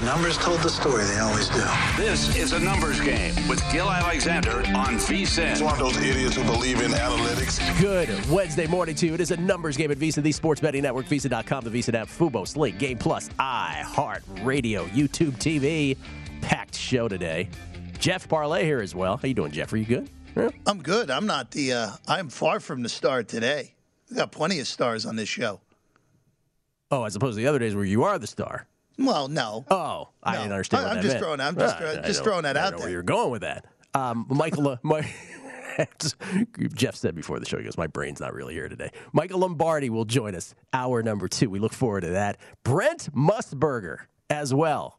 The numbers told the story, they always do. This is a numbers game with Gill Alexander on VSIN. It's one of those idiots who believe in analytics. Good Wednesday morning to you. It is a numbers game at VSIN, the sports betting network, VSIN.com, the VSIN app, Fubo, Sling, Game Plus, iHeart Radio, YouTube TV. Packed show today. Jeff Parlay here as well. How you doing, Jeff? Are you good? Yeah. I'm good. I'm not the, uh, I'm far from the star today. We got plenty of stars on this show. Oh, as opposed to the other days where you are the star. Well, no. Oh, I No. didn't understand. I- that just meant. throwing- I'm just throw- just throwing that I out know there. Where you're going with that? Um, Michael, uh, my, Jeff said before the show, he goes, "My brain's not really here today." Michael Lombardi will join us, hour number two. We look forward to that. Brent Musburger as well.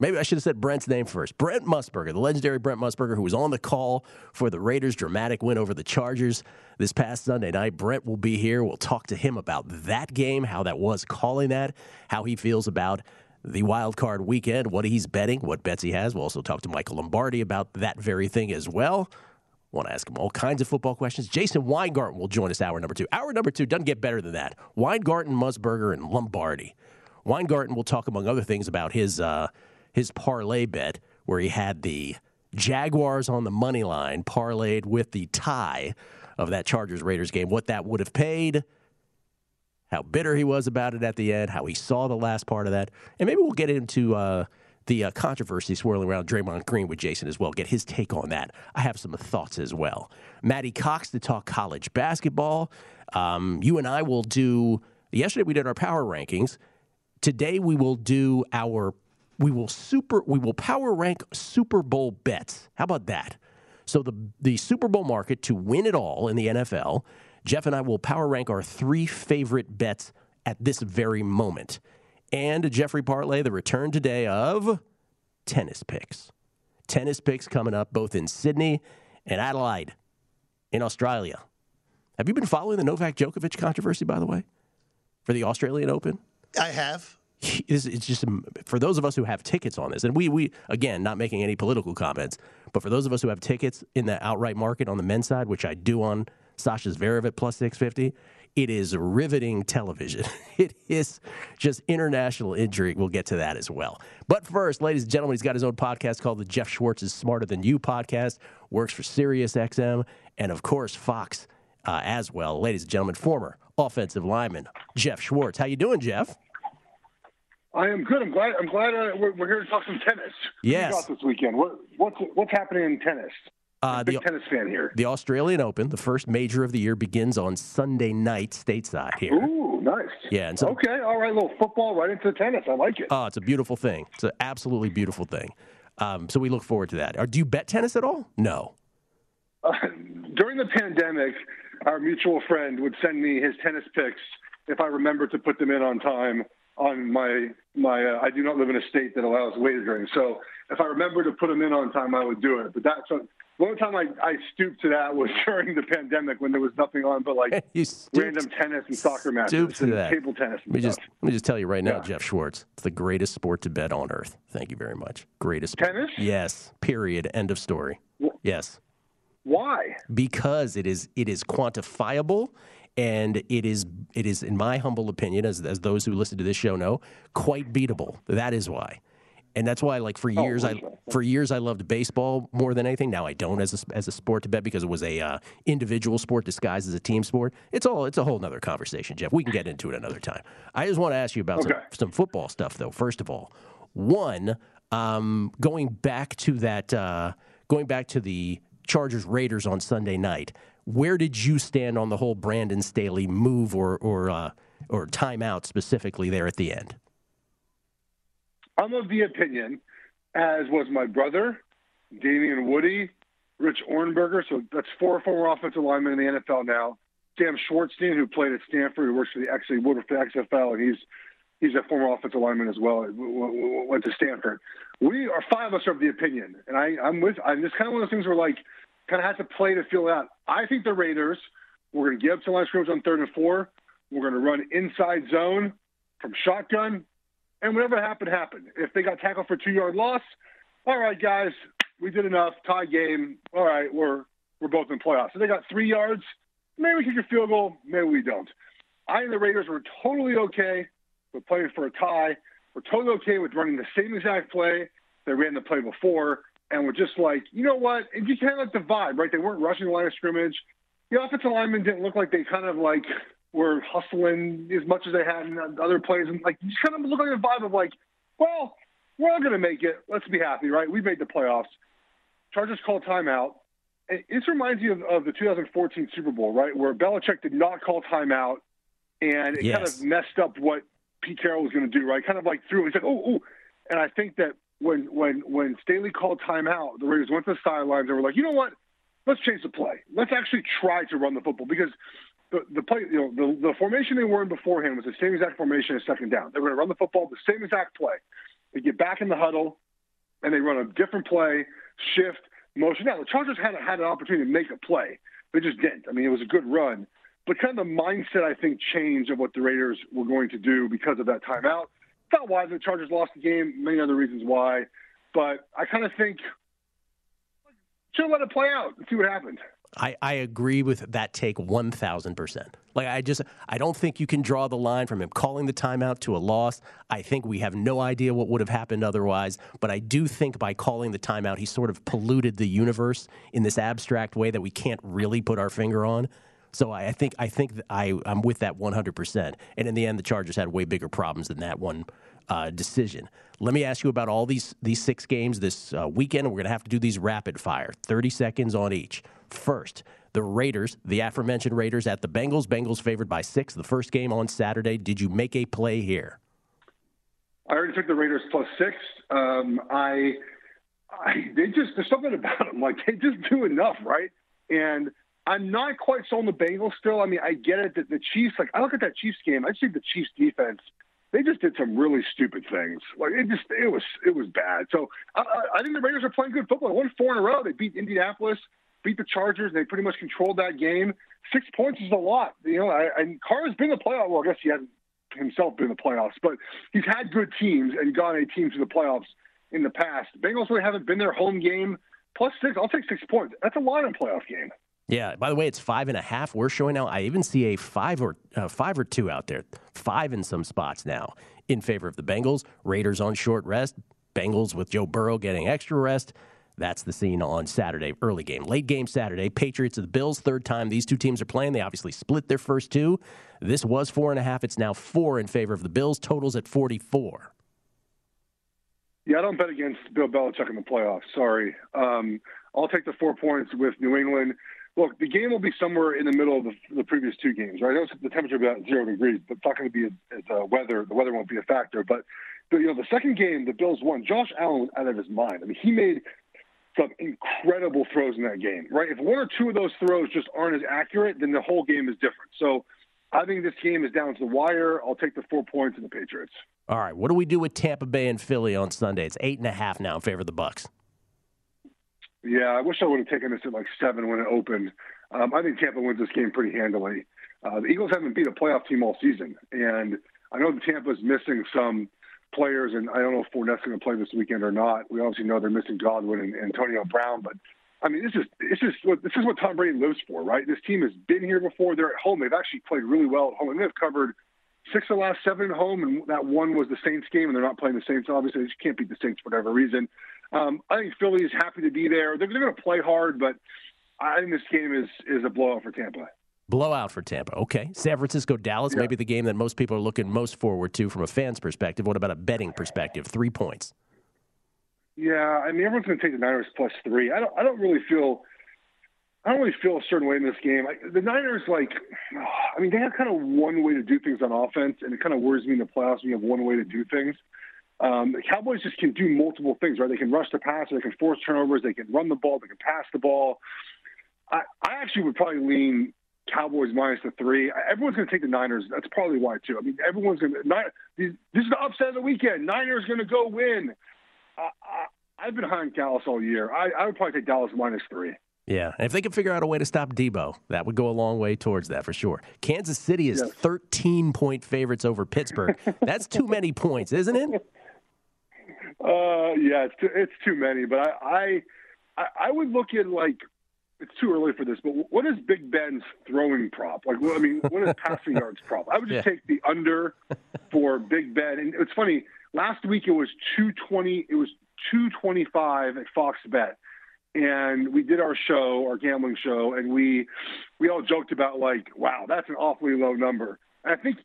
Maybe I should have said Brent's name first. Brent Musburger, the legendary Brent Musburger, who was on the call for the Raiders' dramatic win over the Chargers this past Sunday night. Brent will be here. We'll talk to him about that game, how that was calling that, how he feels about the wild card weekend, what he's betting, what bets he has. We'll also talk to Michael Lombardi about that very thing as well. Want to ask him all kinds of football questions. Jason Weingarten will join us hour number two. Hour number two doesn't get better than that. Weingarten, Musburger, and Lombardi. Weingarten will talk, among other things, about his uh, his parlay bet where he had the Jaguars on the money line parlayed with the tie of that Chargers Raiders game. What that would have paid, how bitter he was about it at the end, how he saw the last part of that, and maybe we'll get into uh, the uh, controversy swirling around Draymond Green with Jason as well. Get his take on that. I have some thoughts as well. Matty Cox to talk college basketball. Um, you and I will do. Yesterday we did our power rankings. Today we will do our. We will super. We will power rank Super Bowl bets. How about that? So the the Super Bowl market to win it all in the NFL. Jeff and I will power rank our three favorite bets at this very moment. And Jeffrey Parlay, the return today of tennis picks. Tennis picks coming up both in Sydney and Adelaide in Australia. Have you been following the Novak Djokovic controversy, by the way, for the Australian Open? I have. It's just for those of us who have tickets on this, and we we again not making any political comments, but for those of us who have tickets in the outright market on the men's side, which I do on Sasha's Zverev at plus six fifty, it is riveting television. It is just international intrigue. We'll get to that as well. But first, ladies and gentlemen, he's got his own podcast called the Jeff Schwartz is Smarter Than You podcast. Works for Sirius XM and of course Fox uh, as well. Ladies and gentlemen, former offensive lineman Jeff Schwartz. How you doing, Jeff? I am good. I'm glad. I'm glad uh, we're, we're here to talk some tennis. What Yes. got this weekend. What, what's what's happening in tennis? Uh, the, tennis fan here. the Australian Open, the first major of the year, begins on Sunday night stateside here. Ooh, nice. Yeah, and so- okay, all right. A little football right into tennis. I like it. Oh, it's a beautiful thing. It's an absolutely beautiful thing. Um, so we look forward to that. Or do you bet tennis at all? No. Uh, during the pandemic, our mutual friend would send me his tennis picks if I remember to put them in on time on my my. Uh, I do not live in a state that allows wagering, so if I remember to put them in on time, I would do it. But that's the only time I, I stooped to that was during the pandemic when there was nothing on but like random tennis and soccer matches to and that. table tennis. Let me just let me just tell you right now, Yeah. Jeff Schwartz. It's the greatest sport to bet on earth. Thank you very much. Greatest sport. Tennis? Yes. Period. End of story. Yes. Why? because it is it is quantifiable and it is it is in my humble opinion as as those who listen to this show know quite beatable that is why and that's why like for years I For years, I loved baseball more than anything. Now I don't as a, as a sport to bet because it was a uh, individual sport disguised as a team sport. It's all it's a whole other conversation, Jeff. We can get into it another time. I just want to ask you about okay. some, some football stuff, though. First of all, one um, going back to that, uh, going back to the Chargers Raiders on Sunday night. Where did you stand on the whole Brandon Staley move or or uh, or timeout specifically there at the end? I'm of the opinion, as was my brother, Damien Woody, Rich Ohrnberger. So that's four former offensive linemen in the NFL now. Sam Schwartzstein, who played at Stanford, who works for the actually for the XFL, and he's he's a former offensive lineman as well. Went to Stanford. We are five of us are of the opinion, and I, I'm with. I'm just kind of one of those things where like kind of have to play to feel out. I think the Raiders. We're going to give up to line scrimmage on third and four. We're going to run inside zone from shotgun, and whatever happened happened. If they got tackled for two yard loss, all right, guys, we did enough. Tie game. All right, we're we're both in playoffs. So they got three yards. Maybe we kick a field goal. Maybe we don't. I and the Raiders were totally okay with playing for a tie. We're totally okay with running the same exact play they ran the play before. And we're just like, you know what? And you kind of like the vibe, right? They weren't rushing the line of scrimmage. The offensive linemen didn't look like they kind of like were hustling as much as they had in other plays. And like, you just kind of look like a vibe of like, well, we're all going to make it. Let's be happy, right? We made the playoffs. Chargers called timeout. And this reminds you of, of the 2014 Super Bowl, right? Where Belichick did not call timeout and it yes. kind of messed up what Pete Carroll was going to do, right? Kind of like threw. He's like, oh, oh. And I think that when when when Staley called timeout, the Raiders went to the sidelines and were like, you know what? Let's change the play. Let's actually try to run the football because the, the play, you know, the, the formation they were in beforehand was the same exact formation as second down. They were going to run the football the same exact play. They get back in the huddle and they run a different play, shift, motion. Now the Chargers had had an opportunity to make a play, they just didn't. I mean, it was a good run, but kind of the mindset I think changed of what the Raiders were going to do because of that timeout. Not why the Chargers lost the game, many other reasons why, but I kind of think should let it play out and see what happened. I, I agree with that take 1000%. Like, I just, I don't think you can draw the line from him calling the timeout to a loss. I think we have no idea what would have happened otherwise. But I do think by calling the timeout, he sort of polluted the universe in this abstract way that we can't really put our finger on. So I, I think I think I I'm with that 100. percent And in the end, the Chargers had way bigger problems than that one uh, decision. Let me ask you about all these these six games this uh, weekend. We're going to have to do these rapid fire, 30 seconds on each. First, the Raiders, the aforementioned Raiders at the Bengals. Bengals favored by six. The first game on Saturday. Did you make a play here? I already took the Raiders plus six. Um, I, I, they just there's something about them like they just do enough, right? And I'm not quite sold on the Bengals still. I mean, I get it that the Chiefs, like, I look at that Chiefs game, I see the Chiefs defense. They just did some really stupid things. Like it just, it was, it was bad. So I, I think the Raiders are playing good football. They won four in a row. They beat Indianapolis, beat the Chargers. and They pretty much controlled that game. Six points is a lot. You know, I, and Carr's been the playoff. Well, I guess he hasn't himself been the playoffs, but he's had good teams and gone a team to the playoffs in the past. Bengals really haven't been their home game. Plus six, I'll take six points. That's a lot in a playoff game. Yeah. By the way, it's five and a half. We're showing now. I even see a five or uh, five or two out there. Five in some spots now in favor of the Bengals. Raiders on short rest. Bengals with Joe Burrow getting extra rest. That's the scene on Saturday, early game. Late game Saturday, Patriots of the Bills, third time these two teams are playing. They obviously split their first two. This was four and a half. It's now four in favor of the Bills. Totals at 44. Yeah, I don't bet against Bill Belichick in the playoffs. Sorry. Um, I'll take the four points with New England look, the game will be somewhere in the middle of the, the previous two games, right? I know the temperature will be about zero degrees, but it's not going to be as, uh, weather. The weather won't be a factor. But, but you know, the second game, the Bills won. Josh Allen was out of his mind. I mean, he made some incredible throws in that game, right? If one or two of those throws just aren't as accurate, then the whole game is different. So I think this game is down to the wire. I'll take the four points in the Patriots. All right. What do we do with Tampa Bay and Philly on Sunday? It's eight and a half now in favor of the Bucks. Yeah, I wish I would have taken this at like seven when it opened. Um, I think Tampa wins this game pretty handily. Uh, the Eagles haven't beat a playoff team all season, and I know the Tampa's missing some players, and I don't know if Fournette's going to play this weekend or not. We obviously know they're missing Godwin and, Antonio Brown, but I mean, this is this is what this is what Tom Brady lives for, right? This team has been here before. They're at home. They've actually played really well at home, and they've covered six of the last seven at home, and that one was the Saints game, and they're not playing the Saints. Obviously, they just can't beat the Saints for whatever reason. Um, I think Philly is happy to be there. They're, they're going to play hard, but I think this game is is a blowout for Tampa. Blowout for Tampa. Okay. San Francisco, Dallas, Yeah. maybe the game that most people are looking most forward to from a fan's perspective. What about a betting perspective? Three points. Yeah, I mean everyone's going to take the Niners plus three. I don't. I don't really feel. I don't really feel a certain way in this game. I, the Niners, like, I mean, they have kind of one way to do things on offense, and it kind of worries me in the playoffs when you have one way to do things. Um, the Cowboys just can do multiple things, right? They can rush the passer, they can force turnovers, they can run the ball, they can pass the ball. I, I actually would probably lean Cowboys minus the three. Everyone's going to take the Niners. That's probably why too. I mean, everyone's going to. This is the upset of the weekend. Niners going to go win. I, I, I've been high on Dallas all year. I, I would probably take Dallas minus three. Yeah, and if they can figure out a way to stop Deebo, that would go a long way towards that for sure. Kansas City is Yes. 13 point favorites over Pittsburgh. That's too many points, isn't it? Uh, yeah, it's too, it's too many. But I, I, I would look at like it's too early for this. But what is Big Ben's throwing prop? Like, what- I mean, what is passing yards prop? I would just Yeah. take the under for Big Ben. And it's funny. Last week it was two twenty. It was two twenty five at Fox Bet. And we did our show, our gambling show, and we we all joked about like, wow, that's an awfully low number. And I think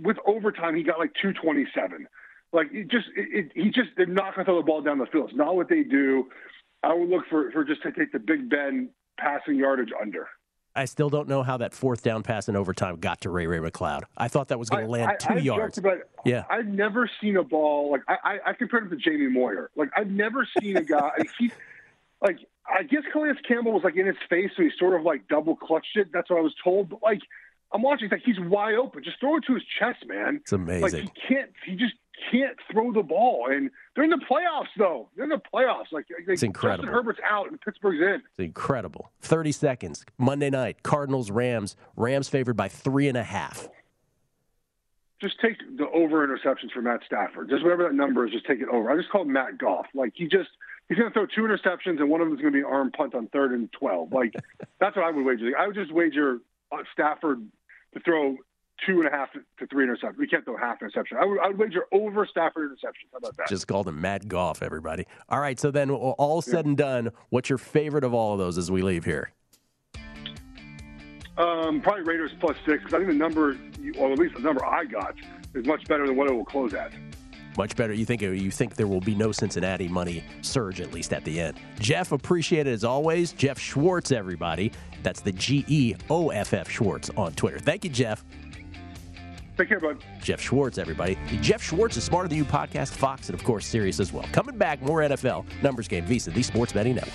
with overtime he got like two twenty seven. Like it just, it, it, he just they're not going to throw the ball down the field. It's not what they do. I would look for for just to take the Big Ben passing yardage under. I still don't know how that fourth down pass in overtime got to Ray-Ray McCloud. I thought that was going to land I, two I, I yards. About, Yeah. I've never seen a ball like I, I, I compared him to Jamie Moyer. Like I've never seen a guy. he, like I guess Calais Campbell was like in his face, so he sort of like double clutched it. That's what I was told. But like I'm watching, it's like he's wide open. Just throw it to his chest, man. It's amazing. Like he can't. He just can't throw the ball. And they're in the playoffs, though. They're in the playoffs. Like, like It's incredible. Justin Herbert's out and Pittsburgh's in. It's incredible. 30 seconds. Monday night, Cardinals, Rams. Rams favored by three and a half. Just take the over interceptions for Matt Stafford. Just whatever that number is, just take it over. I just call him Matt Goff. Like he just he's going to throw two interceptions and one of them is going to be an arm punt on third and twelve. Like that's what I would wager. I would just wager uh, Stafford to throw two and a half to three interceptions. We can't throw half interception. I would, I would wager over Stafford interceptions. How about that? Just called him Matt Goff, everybody. All right, so then all said and done, what's your favorite of all of those as we leave here? Um, probably Raiders plus six because I think the number, or at least the number I got, is much better than what it will close at. Much better. You think you think there will be no Cincinnati money surge at least at the end. Jeff, appreciate it as always. Jeff Schwartz, everybody. That's the G E O F F Schwartz on Twitter. Thank you, Jeff. Take care, bud. Jeff Schwartz, everybody. Jeff Schwartz is Smarter Than You podcast, Fox, and of course Sirius as well. Coming back, more NFL numbers game. VSIN, the Sports Betting Network.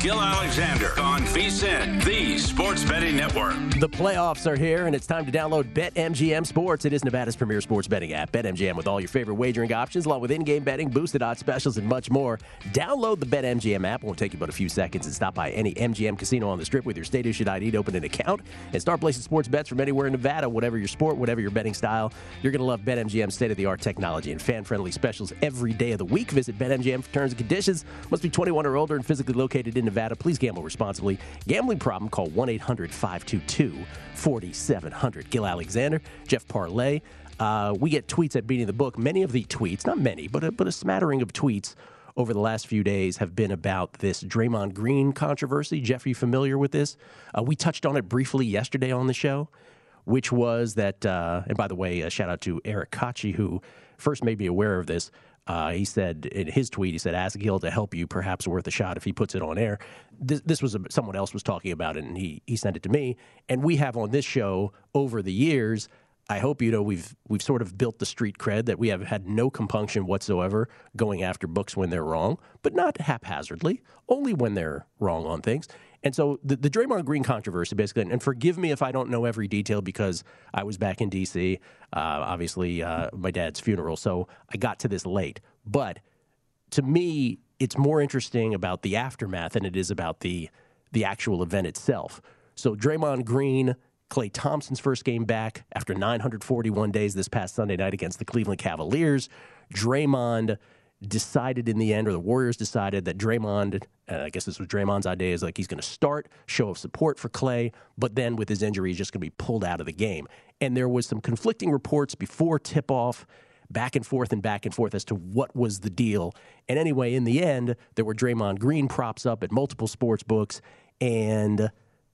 Gill Alexander on VSIN, the Sports Betting Network. The playoffs are here, and it's time to download BetMGM Sports. It is Nevada's premier sports betting app. BetMGM with all your favorite wagering options, along with in-game betting, boosted odds specials, and much more. Download the BetMGM app. It won't take you but a few seconds, and stop by any MGM casino on the Strip with your state-issued ID to open an account and start placing sports bets from anywhere in Nevada. Whatever your sport, whatever your betting style, you're going to love BetMGM's state-of-the-art technology and fan-friendly specials every day of the week. Visit BetMGM for terms and conditions. Must be 21 or older and physically located in Nevada. Please gamble responsibly. Gambling problem? Call 1-800-522-4700. Gill Alexander, Jeff Parlay. Uh, we get tweets at Beating the Book. Many of the tweets, not many, but a, but a smattering of tweets over the last few days have been about this Draymond Green controversy. Jeff, are you familiar with this? Uh, we touched on it briefly yesterday on the show, which was that, uh, and by the way, a shout out to Eric Kochi, who first made me aware of this. Uh, he said in his tweet, he said, "Ask Gill to help you, perhaps worth a shot if he puts it on air." This, this was a, someone else was talking about it, and he he sent it to me. And we have on this show over the years. I hope you know we've we've sort of built the street cred that we have had no compunction whatsoever going after books when they're wrong, but not haphazardly, only when they're wrong on things. And so the, the Draymond Green controversy, basically, and forgive me if I don't know every detail because I was back in D.C., uh, obviously, uh, my dad's funeral, so I got to this late. But to me, it's more interesting about the aftermath than it is about the the actual event itself. So Draymond Green, Klay Thompson's first game back after 941 days this past Sunday night against the Cleveland Cavaliers. Draymond decided in the end, or the Warriors decided that Draymond, uh, I guess this was Draymond's idea, is like he's going to start, show of support for Klay, but then with his injury, he's just going to be pulled out of the game. And there was some conflicting reports before tip off, back and forth and back and forth as to what was the deal. And anyway, in the end, there were Draymond Green props up at multiple sports books, and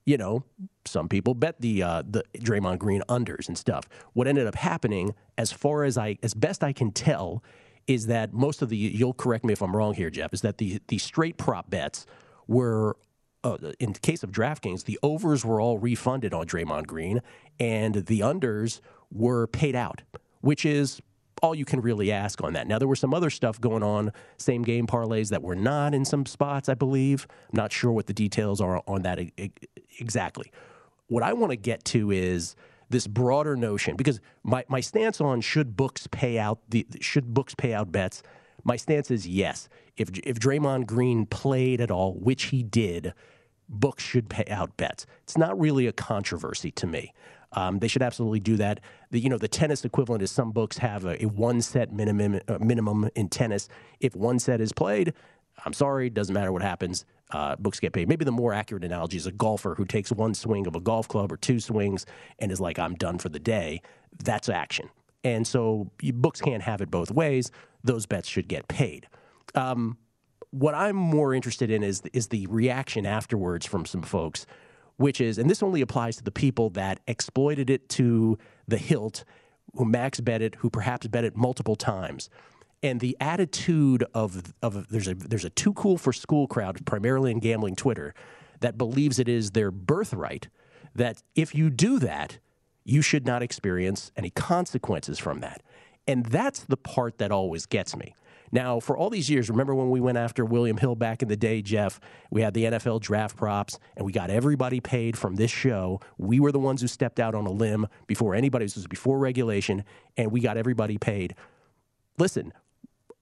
you know, some people bet the uh, the Draymond Green unders and stuff. What ended up happening, as far as I, as best I can tell, is that most of the you'll correct me if I'm wrong here, Jeff, is that the the straight prop bets were uh, in the case of DraftKings, the overs were all refunded on Draymond Green, and the unders were paid out, which is all you can really ask on that. Now there were some other stuff going on, same game parlays that were not in some spots, I believe. I'm not sure what the details are on that exactly. What I want to get to is this broader notion because my, my stance on should books pay out the should books pay out bets my stance is yes if if Draymond Green played at all which he did books should pay out bets it's not really a controversy to me um, they should absolutely do that the, you know the tennis equivalent is some books have a, a one set minimum uh, minimum in tennis if one set is played I'm sorry, doesn't matter what happens. Uh, books get paid. Maybe the more accurate analogy is a golfer who takes one swing of a golf club or two swings and is like, I'm done for the day. That's action. And so books can't have it both ways. Those bets should get paid. Um, what I'm more interested in is is the reaction afterwards from some folks, which is, and this only applies to the people that exploited it to the hilt, who max bet it, who perhaps bet it multiple times and the attitude of of there's a there's a too cool for school crowd primarily in gambling Twitter that believes it is their birthright that if you do that you should not experience any consequences from that. And that's the part that always gets me. Now, for all these years, remember when we went after William Hill back in the day, Jeff? We had the NFL draft props and we got everybody paid from this show. We were the ones who stepped out on a limb before anybody, this was before regulation, and we got everybody paid. Listen,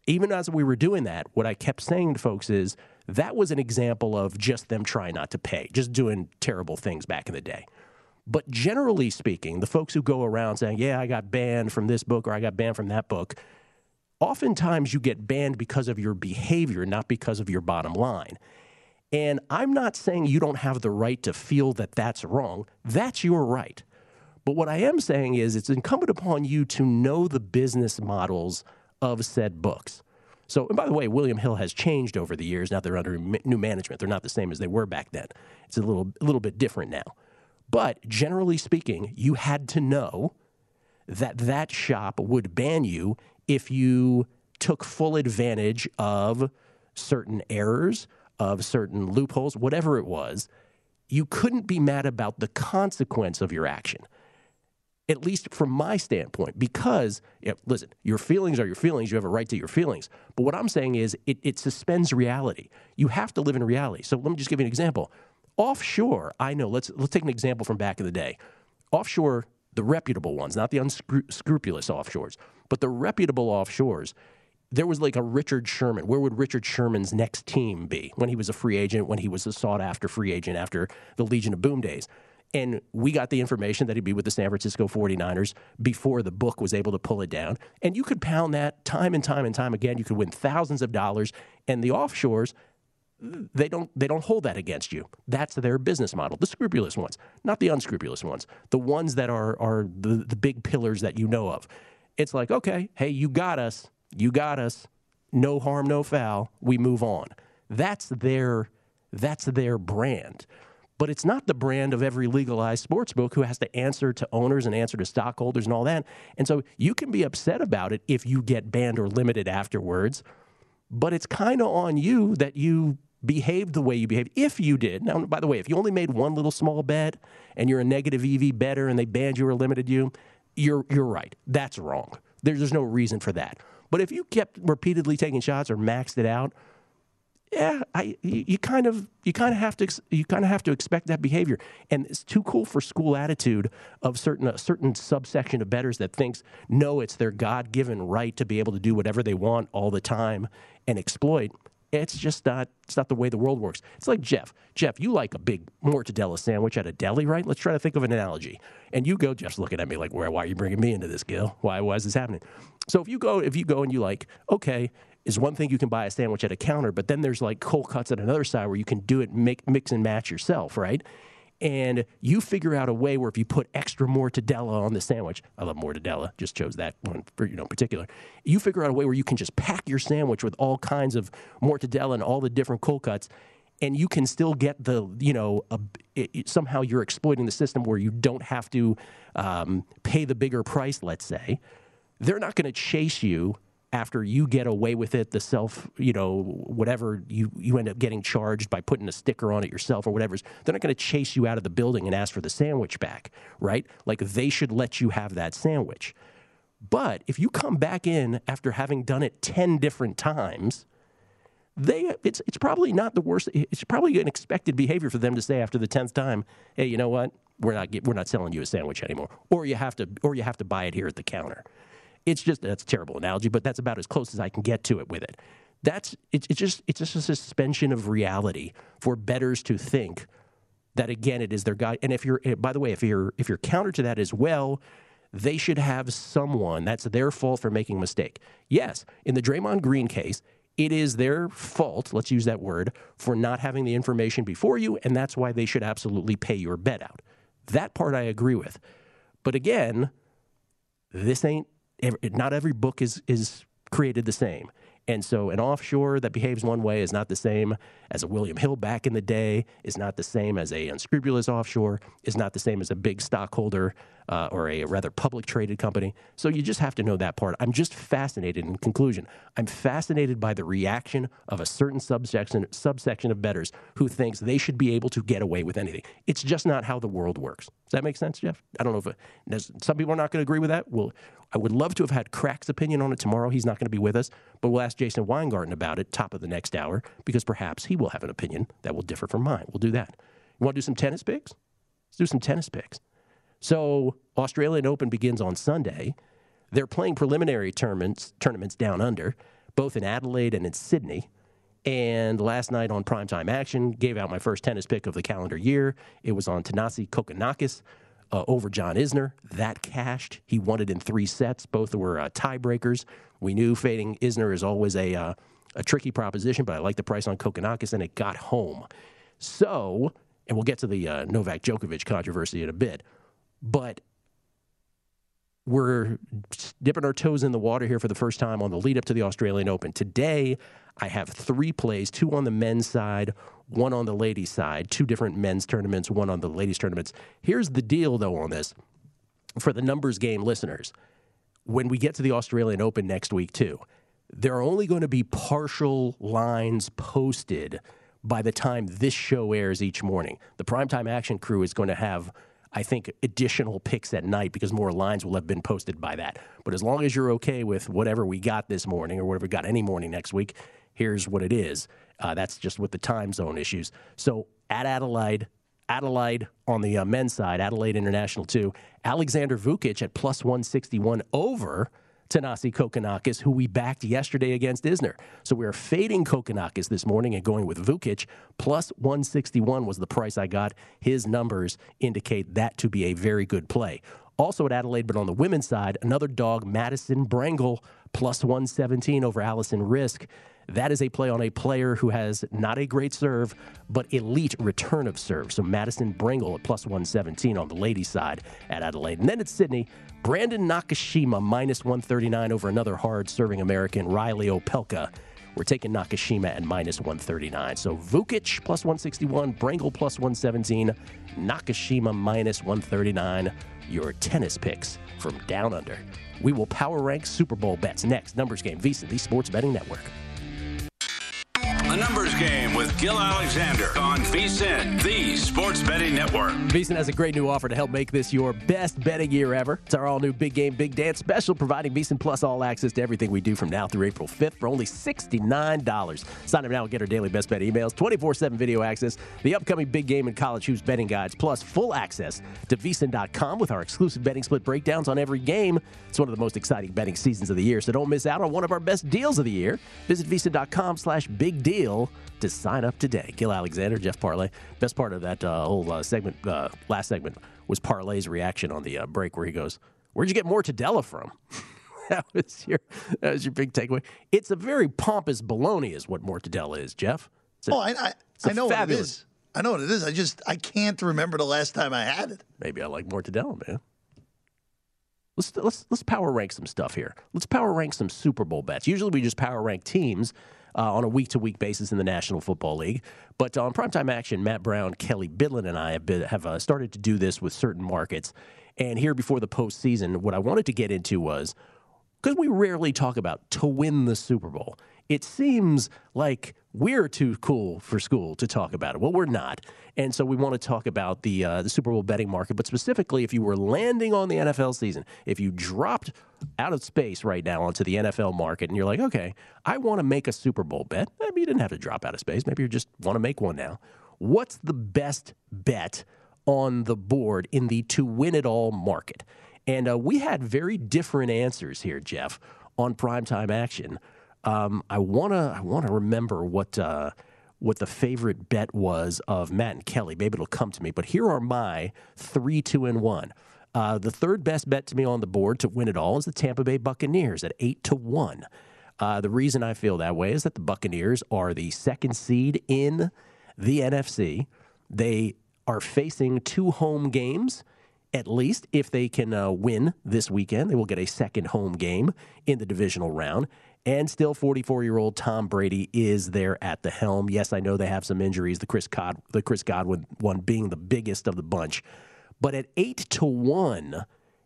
even as we were doing that, what I kept saying to folks is that was an example of just them trying not to pay, just doing terrible things back in the day. But generally speaking, the folks who go around saying, yeah, I got banned from this book or I got banned from that book, oftentimes you get banned because of your behavior, not because of your bottom line. And I'm not saying you don't have the right to feel that that's wrong. That's your right. But what I am saying is it's incumbent upon you to know the business models of said books. So, and by the way, William Hill has changed over the years. Now they're under new management. They're not the same as they were back then. It's a little, a little bit different now. But generally speaking, you had to know that that shop would ban you if you took full advantage of certain errors, of certain loopholes, whatever it was. You couldn't be mad about the consequence of your action at least from my standpoint, because listen, your feelings are your feelings. You have a right to your feelings. But what I'm saying is it, it suspends reality. You have to live in reality. So let me just give you an example. Offshore, I know. Let's let's take an example from back in the day. Offshore, the reputable ones, not the unscrupulous offshores, but the reputable offshores. There was like a Richard Sherman. Where would Richard Sherman's next team be when he was a free agent? When he was a sought after free agent after the Legion of Boom days? And we got the information that he'd be with the San Francisco 49ers before the book was able to pull it down. And you could pound that time and time and time again. You could win thousands of dollars. And the offshores, they don't they don't hold that against you. That's their business model. The scrupulous ones, not the unscrupulous ones. The ones that are are the, the big pillars that you know of. It's like, okay, hey, you got us. You got us. no harm, no foul. We move on. That's their that's their brand. But it's not the brand of every legalized sports book who has to answer to owners and answer to stockholders and all that. And so you can be upset about it if you get banned or limited afterwards. But it's kind of on you that you behaved the way you behaved. If you did, now, by the way, if you only made one little small bet and you're a negative EV better and they banned you or limited you, you're, you're right. That's wrong. There's, there's no reason for that. But if you kept repeatedly taking shots or maxed it out, yeah, I you, kind of you kind of have to you kind of have to expect that behavior, and it's too cool for school attitude of certain a certain subsection of betters that thinks no, it's their God given right to be able to do whatever they want all the time and exploit. It's just not. It's not the way the world works. It's like Jeff. Jeff, you like a big mortadella sandwich at a deli, right? Let's try to think of an analogy. And you go. Jeff's looking at me like, "Where? Why are you bringing me into this, Gill? Why? Why is this happening?" So if you go, if you go and you like, okay, is one thing you can buy a sandwich at a counter, but then there's like cold cuts at another side where you can do it, make, mix and match yourself, right? And you figure out a way where if you put extra mortadella on the sandwich, I love mortadella, just chose that one for you know particular. You figure out a way where you can just pack your sandwich with all kinds of mortadella and all the different cold cuts, and you can still get the you know a, it, somehow you're exploiting the system where you don't have to um, pay the bigger price. Let's say they're not going to chase you after you get away with it, the self, you know, whatever you, you end up getting charged by putting a sticker on it yourself or whatever, they're not going to chase you out of the building and ask for the sandwich back, right? Like they should let you have that sandwich. But if you come back in after having done it 10 different times, they it's it's probably not the worst it's probably an expected behavior for them to say after the 10th time, "Hey, you know what? We're not we're not selling you a sandwich anymore." Or you have to or you have to buy it here at the counter. It's just that's a terrible analogy, but that's about as close as I can get to it with it. That's it's, it's just it's just a suspension of reality for betters to think that again it is their guy. And if you're eh, by the way, if you're if you're counter to that as well, they should have someone that's their fault for making a mistake. Yes, in the Draymond Green case, it is their fault, let's use that word, for not having the information before you, and that's why they should absolutely pay your bet out. That part I agree with. But again, this ain't not every book is is created the same. And so an offshore that behaves one way is not the same as a William Hill back in the day, is not the same as a unscrupulous offshore, is not the same as a big stockholder uh, or a rather public traded company. So you just have to know that part. I'm just fascinated in conclusion. I'm fascinated by the reaction of a certain subsection subsection of betters who thinks they should be able to get away with anything. It's just not how the world works. Does that make sense, Jeff? I don't know if some people are not going to agree with that. Well, I would love to have had Crack's opinion on it tomorrow. He's not going to be with us, but we'll ask Jason Weingarten about it top of the next hour because perhaps he will have an opinion that will differ from mine. We'll do that. You want to do some tennis picks? Let's do some tennis picks. So, Australian Open begins on Sunday. They're playing preliminary tournaments, tournaments down under, both in Adelaide and in Sydney. And last night on primetime action, gave out my first tennis pick of the calendar year. It was on Thanasi Kokkinakis, uh, over John Isner. That cashed. He won it in three sets. Both were uh, tiebreakers. We knew fading Isner is always a, uh, a tricky proposition, but I like the price on Kokkinakis, and it got home. So, and we'll get to the uh, Novak Djokovic controversy in a bit, but we're dipping our toes in the water here for the first time on the lead up to the Australian Open. Today, I have three plays two on the men's side, one on the ladies' side, two different men's tournaments, one on the ladies' tournaments. Here's the deal, though, on this for the numbers game listeners. When we get to the Australian Open next week, too, there are only going to be partial lines posted by the time this show airs each morning. The primetime action crew is going to have I think, additional picks at night because more lines will have been posted by that. But as long as you're okay with whatever we got this morning or whatever we got any morning next week, here's what it is. Uh, that's just with the time zone issues. So at Adelaide, Adelaide on the uh, men's side, Adelaide International 2, Alexander Vukic at plus 161 over Thanasi Kokkinakis, who we backed yesterday against Isner. So we are fading Kokkinakis this morning and going with Vukic. Plus 161 was the price I got. His numbers indicate that to be a very good play. Also at Adelaide, but on the women's side, another dog, Madison Brengle, plus 117 over Alison Riske. That is a play on a player who has not a great serve, but elite return of serve. So Madison Brengle at plus 117 on the ladies' side at Adelaide. And then at Sydney, Brandon Nakashima minus 139 over another hard serving American, Reilly Opelka. We're taking Nakashima at minus 139. So Vukic plus 161, Brengle plus 117, Nakashima minus 139. Your tennis picks from down under. We will power rank Super Bowl bets next. Numbers game, VSIN, the Sports Betting Network. A numbers game with Gill Alexander on VSIN, the Sports Betting Network. VSIN has a great new offer to help make this your best betting year ever. It's our all new Big Game Big Dance special, providing VSIN Plus all access to everything we do from now through April 5th for only $69. Sign up now and get our daily best bet emails, 24 7 video access, the upcoming big game and college hoops betting guides, plus full access to VSIN.com with our exclusive betting split breakdowns on every game. It's one of the most exciting betting seasons of the year, so don't miss out on one of our best deals of the year. Visit VSIN.com slash big deal to sign up today. Gill Alexander, Jeff Parlay. Best part of that uh, whole uh, segment, uh, last segment, was Parlay's reaction on the uh, break where he goes, Where'd you get Mortadella from? that, was your, that was your big takeaway. It's a very pompous baloney, is what Mortadella is, Jeff. A, oh, I, I, I know fabulous. what it is. I know what it is. I just I can't remember the last time I had it. Maybe I like Mortadella, man. Let's let's let's power rank some stuff here. Let's power rank some Super Bowl bets. Usually we just power rank teams uh, on a week to week basis in the National Football League. But on primetime action, Matt Brown, Kelly Bidlin, and I have, been, have uh, started to do this with certain markets. And here before the postseason, what I wanted to get into was because we rarely talk about to win the Super Bowl. It seems like we're too cool for school to talk about it. Well, we're not, and so we want to talk about the uh, the Super Bowl betting market. But specifically, if you were landing on the NFL season, if you dropped out of space right now onto the NFL market, and you're like, okay, I want to make a Super Bowl bet. Maybe you didn't have to drop out of space. Maybe you just want to make one now. What's the best bet on the board in the to win it all market? And uh, we had very different answers here, Jeff, on primetime action. Um, I wanna I wanna remember what uh, what the favorite bet was of Matt and Kelly. Maybe it'll come to me. But here are my three, two, and one. Uh, the third best bet to me on the board to win it all is the Tampa Bay Buccaneers at eight to one. Uh, the reason I feel that way is that the Buccaneers are the second seed in the NFC. They are facing two home games at least if they can uh, win this weekend. They will get a second home game in the divisional round. And still, 44 year old Tom Brady is there at the helm. Yes, I know they have some injuries, the Chris, Cod- the Chris Godwin one being the biggest of the bunch. But at 8 to 1,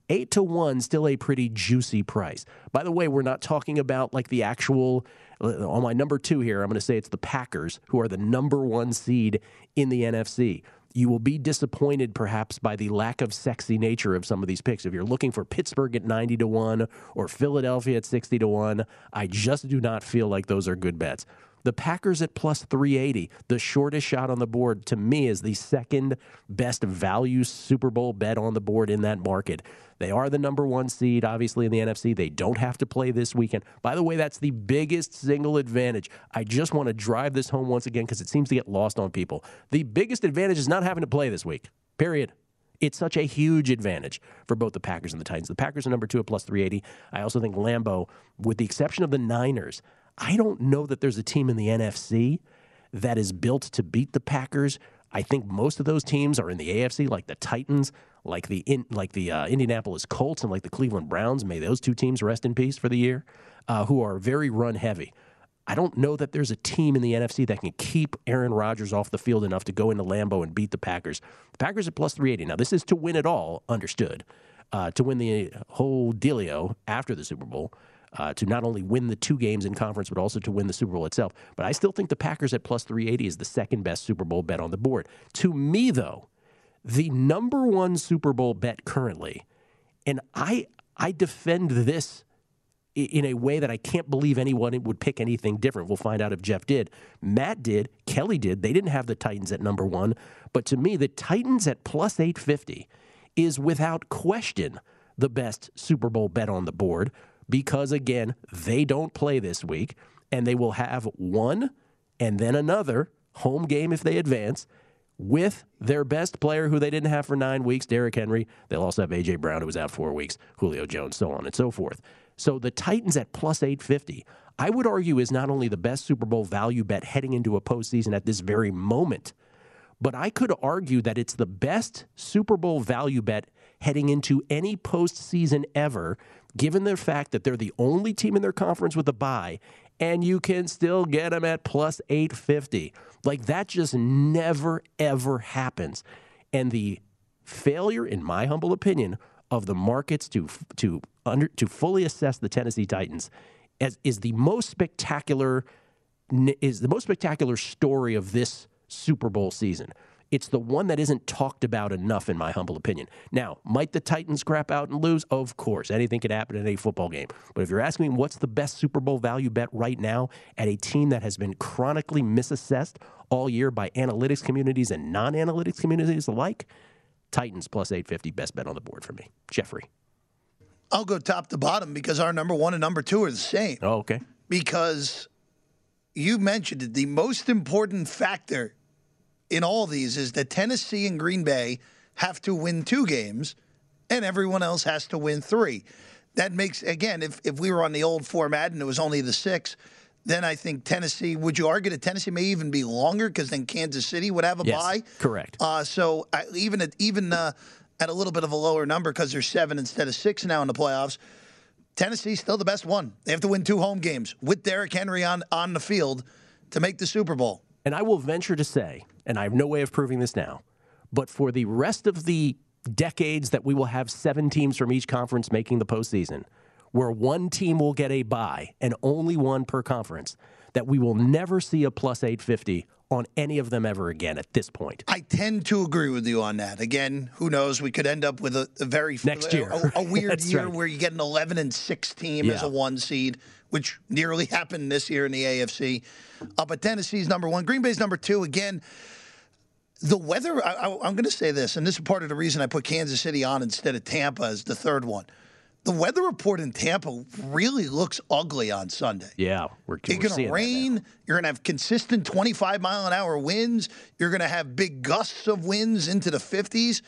8 to 1 still a pretty juicy price. By the way, we're not talking about like the actual uh, on my number 2 here, I'm going to say it's the Packers who are the number 1 seed in the NFC you will be disappointed perhaps by the lack of sexy nature of some of these picks. If you're looking for Pittsburgh at 90 to 1 or Philadelphia at 60 to 1, I just do not feel like those are good bets. The Packers at plus 380, the shortest shot on the board, to me is the second best value Super Bowl bet on the board in that market. They are the number one seed, obviously, in the NFC. They don't have to play this weekend. By the way, that's the biggest single advantage. I just want to drive this home once again because it seems to get lost on people. The biggest advantage is not having to play this week, period. It's such a huge advantage for both the Packers and the Titans. The Packers are number two at plus 380. I also think Lambeau, with the exception of the Niners, I don't know that there's a team in the NFC that is built to beat the Packers. I think most of those teams are in the AFC, like the Titans, like the in, like the uh, Indianapolis Colts, and like the Cleveland Browns. May those two teams rest in peace for the year, uh, who are very run heavy. I don't know that there's a team in the NFC that can keep Aaron Rodgers off the field enough to go into Lambeau and beat the Packers. The Packers at plus 380. Now, this is to win it all, understood. Uh, to win the whole dealio after the Super Bowl uh, to not only win the two games in conference, but also to win the Super Bowl itself. But I still think the Packers at plus 380 is the second best Super Bowl bet on the board. To me, though, the number one Super Bowl bet currently, and I I defend this in a way that I can't believe anyone would pick anything different. We'll find out if Jeff did. Matt did. Kelly did. They didn't have the Titans at number one. But to me, the Titans at plus 850 is without question the best Super Bowl bet on the board because, again, they don't play this week and they will have one and then another home game if they advance with their best player who they didn't have for nine weeks, Derrick Henry. They'll also have A.J. Brown, who was out four weeks, Julio Jones, so on and so forth. So the Titans at plus 850, I would argue is not only the best Super Bowl value bet heading into a postseason at this very moment, but I could argue that it's the best Super Bowl value bet heading into any postseason ever, given the fact that they're the only team in their conference with a bye, and you can still get them at plus 850. Like that just never, ever happens. And the failure, in my humble opinion, of the markets to to under to fully assess the Tennessee Titans as is the most spectacular is the most spectacular story of this Super Bowl season. It's the one that isn't talked about enough, in my humble opinion. Now, might the Titans crap out and lose? Of course. Anything could happen in any football game. But if you're asking me what's the best Super Bowl value bet right now at a team that has been chronically misassessed all year by analytics communities and non analytics communities alike, Titans plus 850, best bet on the board for me. Jeffrey. I'll go top to bottom because our number one and number two are the same. Oh, okay. Because you mentioned it, the most important factor in all these is that Tennessee and Green Bay have to win two games and everyone else has to win three. That makes, again, if, if we were on the old format and it was only the six, then I think Tennessee, would you argue that Tennessee may even be longer because then Kansas City would have a yes, bye? Correct. Uh, so uh, even at, even uh, at a little bit of a lower number because there's seven instead of six now in the playoffs, Tennessee's still the best one. They have to win two home games with Derrick Henry on, on the field to make the Super Bowl. And I will venture to say, and I have no way of proving this now, but for the rest of the decades that we will have seven teams from each conference making the postseason, where one team will get a bye and only one per conference, that we will never see a plus 850 on any of them ever again at this point. I tend to agree with you on that. Again, who knows? We could end up with a, a very next year a, a weird year right. where you get an 11 and 6 team yeah. as a one seed, which nearly happened this year in the AFC. Uh, but Tennessee's number one, Green Bay's number two. Again, the weather. I, am going to say this, and this is part of the reason I put Kansas City on instead of Tampa as the third one the weather report in Tampa really looks ugly on Sunday. Yeah, we're, it's going to rain. You're going to have consistent 25 mile an hour winds. You're going to have big gusts of winds into the 50s.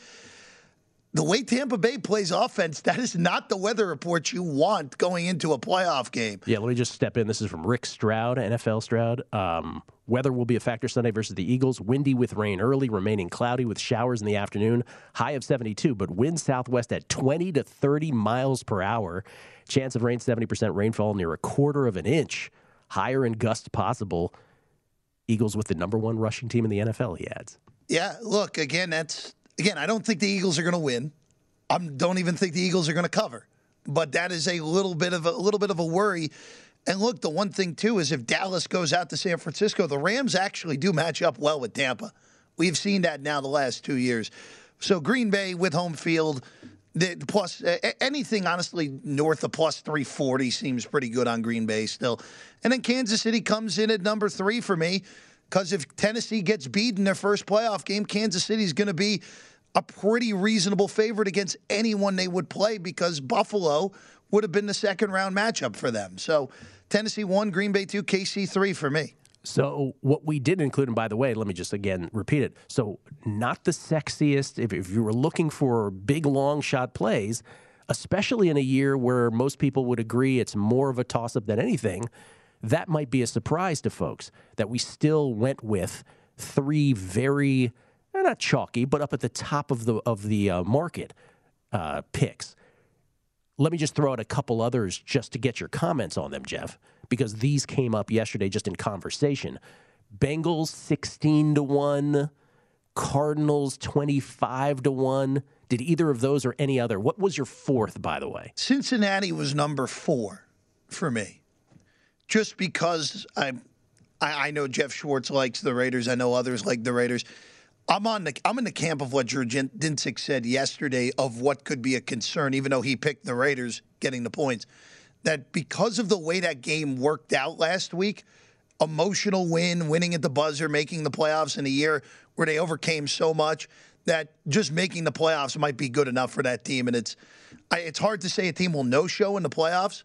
The way Tampa Bay plays offense, that is not the weather report you want going into a playoff game. Yeah, let me just step in. This is from Rick Stroud, NFL Stroud. Um, weather will be a factor Sunday versus the Eagles. Windy with rain early, remaining cloudy with showers in the afternoon. High of 72, but wind southwest at 20 to 30 miles per hour. Chance of rain 70% rainfall near a quarter of an inch. Higher in gusts possible. Eagles with the number one rushing team in the NFL, he adds. Yeah, look, again, that's Again, I don't think the Eagles are going to win. I don't even think the Eagles are going to cover. But that is a little bit of a, a little bit of a worry. And look, the one thing too is if Dallas goes out to San Francisco, the Rams actually do match up well with Tampa. We've seen that now the last two years. So Green Bay with home field, the plus anything honestly north of plus 340 seems pretty good on Green Bay still. And then Kansas City comes in at number three for me because if Tennessee gets beat in their first playoff game, Kansas City is going to be a pretty reasonable favorite against anyone they would play because Buffalo would have been the second round matchup for them. So Tennessee one, Green Bay two, KC three for me. So what we did include, and by the way, let me just again repeat it. So not the sexiest. If, if you were looking for big long shot plays, especially in a year where most people would agree it's more of a toss up than anything, that might be a surprise to folks that we still went with three very not chalky, but up at the top of the of the uh, market uh, picks. Let me just throw out a couple others just to get your comments on them, Jeff, because these came up yesterday just in conversation. Bengals sixteen to one, Cardinals twenty five to one. Did either of those or any other? What was your fourth, by the way? Cincinnati was number four for me, just because I, I know Jeff Schwartz likes the Raiders. I know others like the Raiders. I'm on the I'm in the camp of what Drew Dinsick said yesterday of what could be a concern, even though he picked the Raiders getting the points. That because of the way that game worked out last week, emotional win, winning at the buzzer, making the playoffs in a year where they overcame so much that just making the playoffs might be good enough for that team. And it's it's hard to say a team will no show in the playoffs,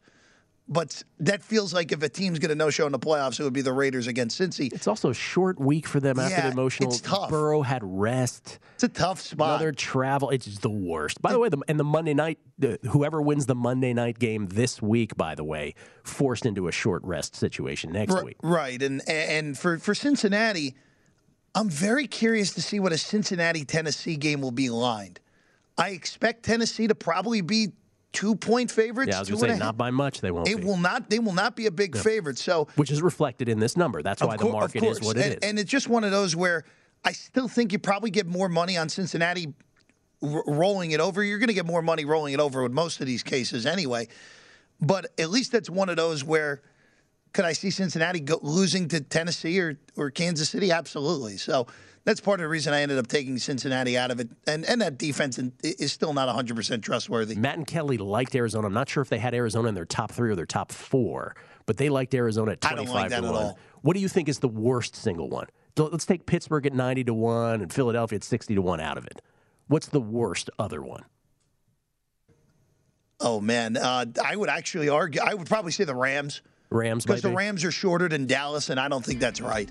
But that feels like if a team's going to no show in the playoffs, it would be the Raiders against Cincy. It's also a short week for them after Yeah, the emotional. it's tough. Burrow had rest. It's a tough spot. Another travel. It's the worst. By the way, the, and the Monday night, the, whoever wins the Monday night game this week, by the way, forced into a short rest situation next Ri- week. Right, and and for for Cincinnati, I'm very curious to see what a Cincinnati Tennessee game will be lined. I expect Tennessee to probably be two point favorites. Yeah, I was going to say not half. by much. They won't It be, will not. They will not be a big favorite. So which is reflected in this number. That's why the market is what it is. and, and it's just one of those where I still think you probably get more money on Cincinnati r- rolling it over. You're going to get more money rolling it over with most of these cases anyway. But at least that's one of those where could I see Cincinnati go, losing to Tennessee or, or Kansas City? Absolutely. So that's part of the reason I ended up taking Cincinnati out of it. And, and that defense is still not 100% trustworthy. Matt and Kelly liked Arizona. I'm not sure if they had Arizona in their top three or their top four, but they liked Arizona at I don't 25 like that to at 1. all. What do you think is the worst single one? Let's take Pittsburgh at 90 to 1 and Philadelphia at 60 to 1 out of it. What's the worst other one? Oh, man. Uh, I would actually argue, I would probably say the Rams Rams because the? Rams are shorter than Dallas, and I don't think that's right.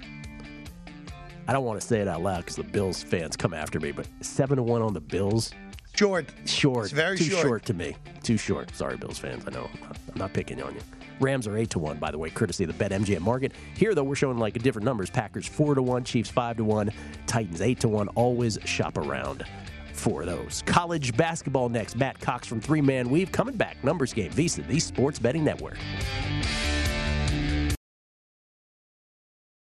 I don't want to say it out loud because the Bills fans come after me, but 7 to 1 on the Bills? Short. Short. It's very Too short. to me. Too short. Sorry, Bills fans. I know. I'm not, I'm not picking on you. Rams are eight to one, by the way, courtesy of the BetMGM market. Here, though, we're showing like different numbers. Packers four to one, Chiefs five to one, Titans eight to one. Always shop around for those. College basketball next. Matt Cox from Three Man Weave coming back. Numbers game. VSIN, the Sports Betting Network.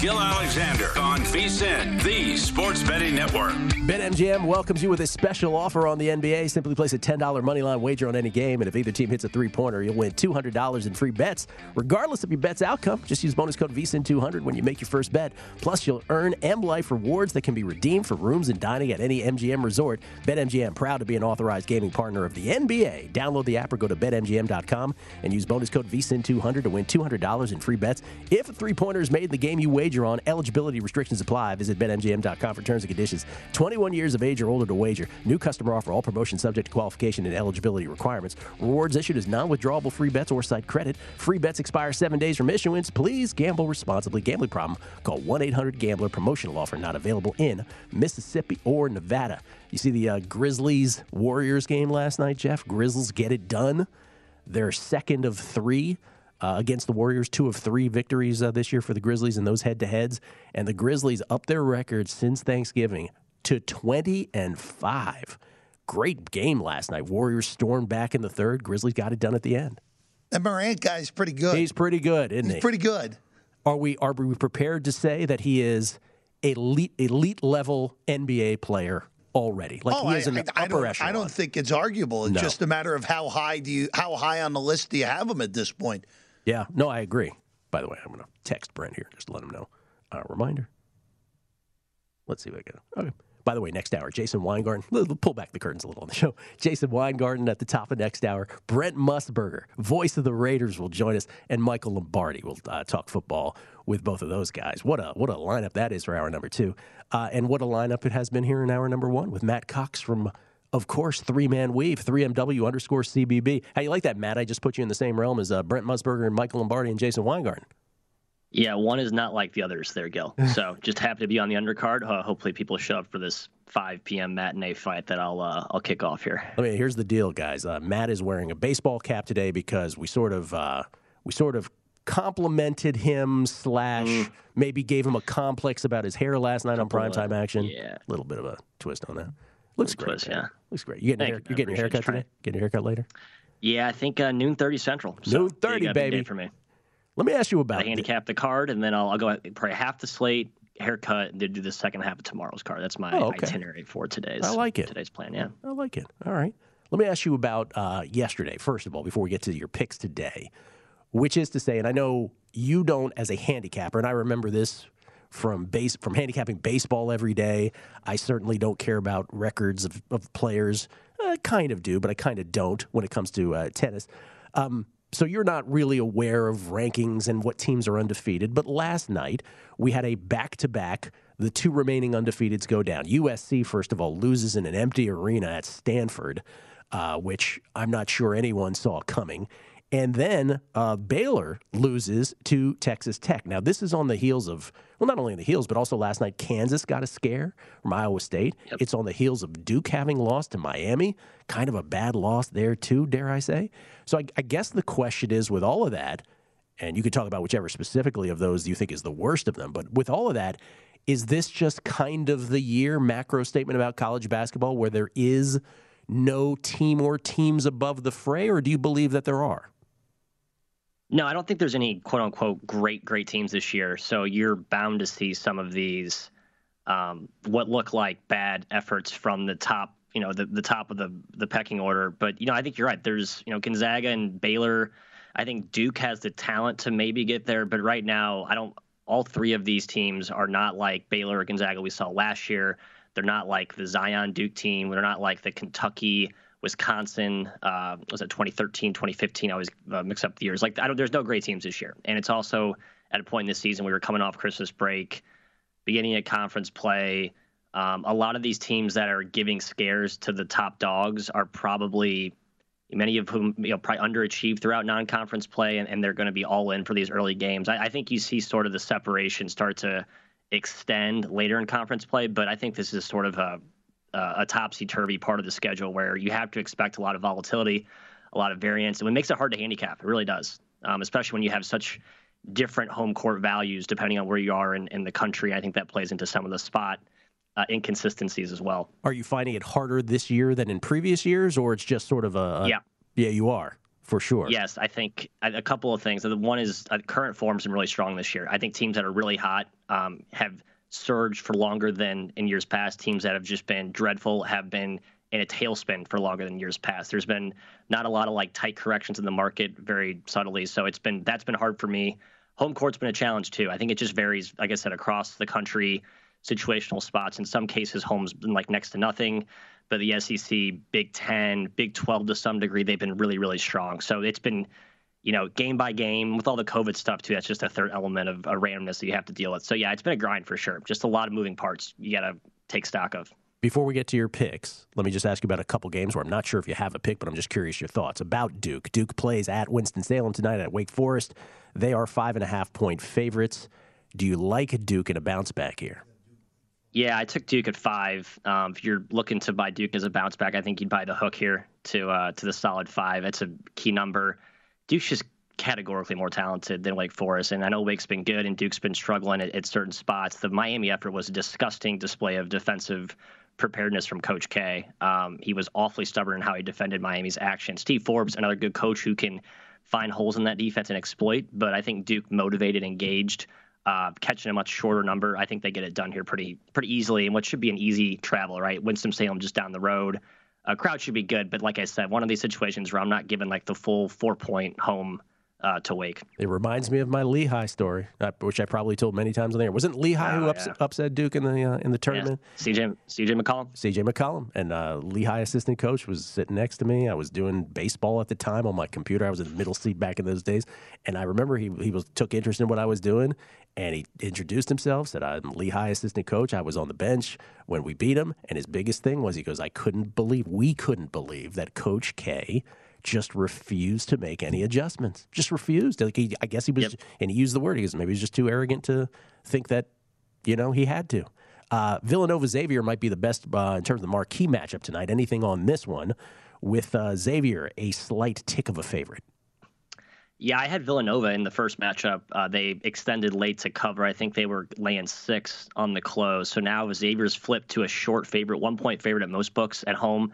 Gill Alexander on VSIN, the Sports Betting Network. BetMGM welcomes you with a special offer on the NBA. Simply place a $10 moneyline wager on any game, and if either team hits a three pointer, you'll win $200 in free bets, regardless of your bet's outcome. Just use bonus code VSIN200 when you make your first bet. Plus, you'll earn M Life rewards that can be redeemed for rooms and dining at any MGM resort. BetMGM, proud to be an authorized gaming partner of the NBA. Download the app or go to BetMGM.com and use bonus code VSIN200 to win $200 in free bets. If a three pointer is made in the game you wager on, eligibility restrictions apply. Visit BetMGM.com for terms and conditions. 21 years of age or older to wager. New customer offer. All promotions subject to qualification and eligibility requirements. Rewards issued as non-withdrawable free bets or site credit. Free bets expire seven days from issuance. Please gamble responsibly. Gambling problem? Call 1-800-GAMBLER. Promotional offer not available in Mississippi or Nevada. You see the uh, Grizzlies Warriors game last night, Jeff. Grizzlies get it done. They're second of three. Uh, against the Warriors, two of three victories uh, this year for the Grizzlies in those head-to-heads, and the Grizzlies up their record since Thanksgiving to 20 and five. Great game last night. Warriors stormed back in the third. Grizzlies got it done at the end. That Morant guy's pretty good. He's pretty good, isn't He's he? pretty good. Are we are we prepared to say that he is elite elite level NBA player already? Like oh, he is I, an I, I upper don't, echelon. I don't think it's arguable. It's No. just a matter of how high do you how high on the list do you have him at this point? Yeah, no, I agree. By the way, I'm going to text Brent here just to let him know. Uh, reminder. Let's see if I can. Okay. By the way, next hour, Jason Weingarten. We'll pull back the curtains a little on the show. Jason Weingarten at the top of next hour. Brent Musburger, voice of the Raiders, will join us, and Michael Lombardi will uh, talk football with both of those guys. What a what a lineup that is for hour number two, uh, and what a lineup it has been here in hour number one with Matt Cox from. Of course, three man weave, 3MW underscore CBB. How you like that, Matt? I just put you in the same realm as uh, Brent Musburger and Michael Lombardi and Jason Weingarten. Yeah, one is not like the others there, Gill. So just happy to be on the undercard. Uh, hopefully, people show up for this 5 p.m. matinee fight that I'll uh, I'll kick off here. I mean, here's the deal, guys. Uh, Matt is wearing a baseball cap today because we sort of uh, we sort of complimented him slash mm. maybe gave him a complex about his hair last night on primetime action. Yeah, a little bit of a twist on that. Looks great. Twist, yeah, looks great. You getting, hair, you getting your haircut today? Getting your haircut later? Yeah, I think uh, noon thirty central. So noon thirty, baby, for me. Let me ask you about. I handicap the card, and then I'll, I'll go probably half the slate haircut, and then do the second half of tomorrow's card. That's my oh, okay. itinerary for today's. I like it. Today's plan. Yeah, I like it. All right. Let me ask you about uh, yesterday. First of all, before we get to your picks today, which is to say, and I know you don't as a handicapper, and I remember this from base from handicapping baseball every day. I certainly don't care about records of, of players. I kind of do, but I kind of don't when it comes to uh, tennis. Um, so you're not really aware of rankings and what teams are undefeated. But last night we had a back to back. The two remaining undefeateds go down. USC, first of all, loses in an empty arena at Stanford, uh, which I'm not sure anyone saw coming. And then uh, Baylor loses to Texas Tech. Now, this is on the heels of, well, not only on the heels, but also last night, Kansas got a scare from Iowa State. Yep. It's on the heels of Duke having lost to Miami. Kind of a bad loss there, too, dare I say. So I, I guess the question is with all of that, and you could talk about whichever specifically of those you think is the worst of them, but with all of that, is this just kind of the year macro statement about college basketball where there is no team or teams above the fray, or do you believe that there are? No, I don't think there's any quote unquote great, great teams this year. So you're bound to see some of these, um, what look like bad efforts from the top, you know, the, the top of the, the pecking order. But, you know, I think you're right. There's, you know, Gonzaga and Baylor. I think Duke has the talent to maybe get there. But right now, I don't, all three of these teams are not like Baylor or Gonzaga we saw last year. They're not like the Zion Duke team. They're not like the Kentucky Wisconsin uh, was it 2013, 2015. I always uh, mix up the years. Like I don't, there's no great teams this year, and it's also at a point in this season we were coming off Christmas break, beginning of conference play. Um, a lot of these teams that are giving scares to the top dogs are probably many of whom you know probably underachieved throughout non-conference play, and, and they're going to be all in for these early games. I, I think you see sort of the separation start to extend later in conference play, but I think this is sort of a uh, a topsy turvy part of the schedule where you have to expect a lot of volatility, a lot of variance, and it makes it hard to handicap. It really does, um, especially when you have such different home court values depending on where you are in, in the country. I think that plays into some of the spot uh, inconsistencies as well. Are you finding it harder this year than in previous years, or it's just sort of a, a yeah, yeah, you are for sure. Yes, I think a couple of things. One is uh, current form's been really strong this year. I think teams that are really hot um, have surged for longer than in years past. Teams that have just been dreadful have been in a tailspin for longer than years past. There's been not a lot of like tight corrections in the market very subtly. So it's been that's been hard for me. Home court's been a challenge too. I think it just varies, like I said, across the country, situational spots. In some cases, home's been like next to nothing. But the SEC, Big Ten, Big 12 to some degree, they've been really, really strong. So it's been you know, game by game with all the COVID stuff too. That's just a third element of a randomness that you have to deal with. So yeah, it's been a grind for sure. Just a lot of moving parts you got to take stock of. Before we get to your picks, let me just ask you about a couple games where I'm not sure if you have a pick, but I'm just curious your thoughts about Duke. Duke plays at Winston Salem tonight at Wake Forest. They are five and a half point favorites. Do you like Duke in a bounce back here? Yeah, I took Duke at five. Um, if you're looking to buy Duke as a bounce back, I think you'd buy the hook here to uh, to the solid five. It's a key number. Duke's just categorically more talented than Wake Forest. And I know Wake's been good and Duke's been struggling at, at, certain spots. The Miami effort was a disgusting display of defensive preparedness from Coach K. Um, he was awfully stubborn in how he defended Miami's action. Steve Forbes, another good coach who can find holes in that defense and exploit. But I think Duke motivated, engaged, uh, catching a much shorter number. I think they get it done here pretty pretty easily. And what should be an easy travel, right? Winston Salem just down the road. A crowd should be good, but like I said, one of these situations where I'm not given like the full four point home uh, to Wake. It reminds me of my Lehigh story, uh, which I probably told many times on there. Wasn't Lehigh oh, who ups- yeah. upset Duke in the uh, in the tournament? Yeah. CJ CJ McCollum. CJ McCollum and uh, Lehigh assistant coach was sitting next to me. I was doing baseball at the time on my computer. I was in the middle seat back in those days, and I remember he he was took interest in what I was doing, and he introduced himself. Said I'm Lehigh assistant coach. I was on the bench when we beat him, and his biggest thing was he goes, I couldn't believe we couldn't believe that Coach K just refused to make any adjustments. Just refused. Like he, I guess he was, yep. and he used the word. He was maybe he's just too arrogant to think that, you know, he had to. Uh, Villanova Xavier might be the best uh, in terms of the marquee matchup tonight. Anything on this one with uh, Xavier a slight tick of a favorite? Yeah, I had Villanova in the first matchup. Uh, they extended late to cover. I think they were laying six on the close. So now Xavier's flipped to a short favorite, one point favorite at most books at home.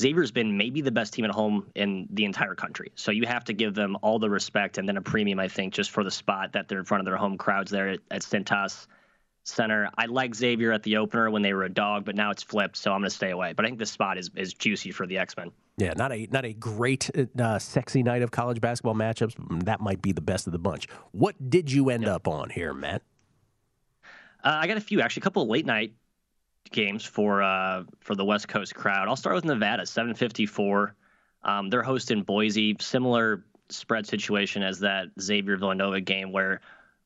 Xavier's been maybe the best team at home in the entire country. So you have to give them all the respect and then a premium, I think, just for the spot that they're in front of their home crowds there at, at Cintas Center. I like Xavier at the opener when they were a dog, but now it's flipped, so I'm going to stay away. But I think this spot is, is juicy for the X Men. Yeah, not a not a great, uh, sexy night of college basketball matchups. That might be the best of the bunch. What did you end up on here, Matt? Uh, I got a few actually, a couple of late night games for uh, for the West Coast crowd. I'll start with Nevada, 754. Um, they're hosting Boise, similar spread situation as that Xavier Villanova game where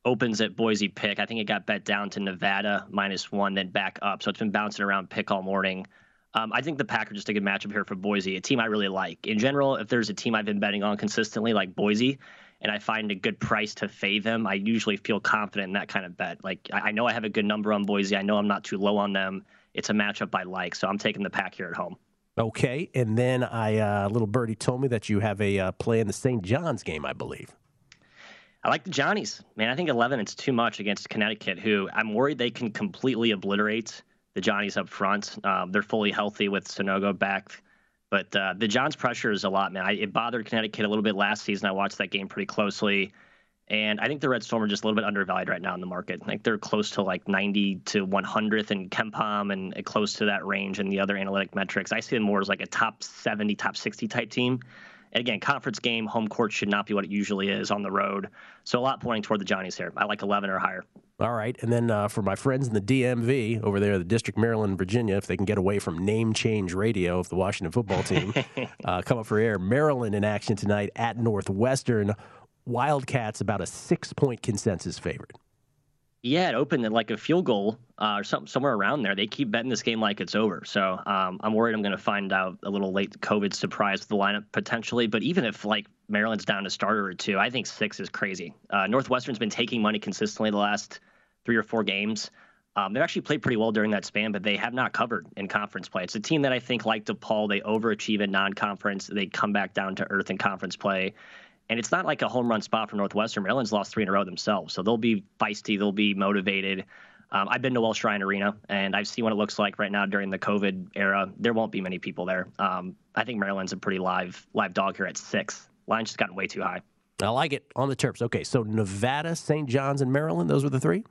opens at Boise pick. I think it got bet down to Nevada minus one, then back up. So it's been bouncing around pick all morning. Um, I think the Packers just a good matchup here for Boise, a team I really like. In general, if there's a team I've been betting on consistently, like Boise, and I find a good price to fade them, I usually feel confident in that kind of bet. Like I know I have a good number on Boise. I know I'm not too low on them. It's a matchup I like, so I'm taking the pack here at home. Okay, and then I uh, little birdie told me that you have a uh, play in the St. John's game, I believe. I like the Johnnies, man. I think 11 it's too much against Connecticut, who I'm worried they can completely obliterate the Johnnies up front. Um, they're fully healthy with Sanogo back. But uh, the Johns pressure is a lot, man. I, it bothered Connecticut a little bit last season. I watched that game pretty closely. And I think the Red Storm are just a little bit undervalued right now in the market. I think they're close to like 90 to 100th in KenPom and close to that range in the other analytic metrics. I see them more as like a top 70, top 60 type team. And again, conference game, home court should not be what it usually is on the road. So a lot pointing toward the Johnnies here. I like 11 or higher. All right. And then uh, for my friends in the DMV over there, the District, Maryland, Virginia, if they can get away from name change radio of the Washington football team, uh, come up for air. Maryland in action tonight at Northwestern. Wildcats about a six point consensus favorite. Yeah, it opened at like a field goal uh, or somewhere around there. They keep betting this game like it's over. So um, I'm worried I'm going to find out a little late COVID surprise with the lineup potentially. But even if like Maryland's down a starter or two, I think six is crazy. Uh, Northwestern's been taking money consistently the last three or four games. Um, they've actually played pretty well during that span, but they have not covered in conference play. It's a team that I think, like DePaul, they overachieve in non-conference. They come back down to earth in conference play. And it's not like a home run spot for Northwestern. Maryland's lost three in a row themselves. So they'll be feisty, they'll be motivated. Um, I've been to Welsh-Ryan Arena, and I've seen what it looks like right now during the COVID era. There won't be many people there. Um, I think Maryland's a pretty live live dog here at six. Line's just gotten way too high. I like it on the Terps. Okay, so Nevada, St. John's, and Maryland, those were the three?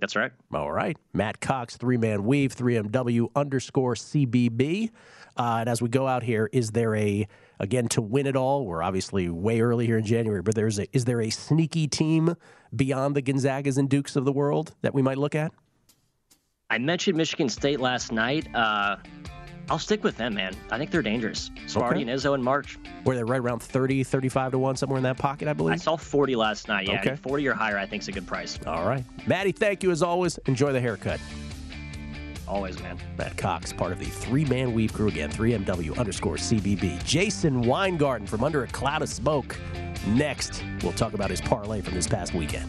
That's right. All right. Matt Cox, three man weave, 3MW underscore CBB. Uh, and as we go out here, is there a again to win it all? We're obviously way early here in January, but there's a is there a sneaky team beyond the Gonzagas and Dukes of the world that we might look at? I mentioned Michigan State last night. Uh, I'll stick with them, man. I think they're dangerous. Sparty okay. and Izzo in March. Were they right around 30, 35 to 1, somewhere in that pocket, I believe? I saw 40 last night. Yeah, okay. 40 or higher, I think is a good price. All right. Maddie, thank you as always. Enjoy the haircut. Always, man. Matt Cox, part of the three man weave crew again, 3MW underscore CBB. Jason Weingarten from Under a Cloud of Smoke. Next, we'll talk about his parlay from this past weekend.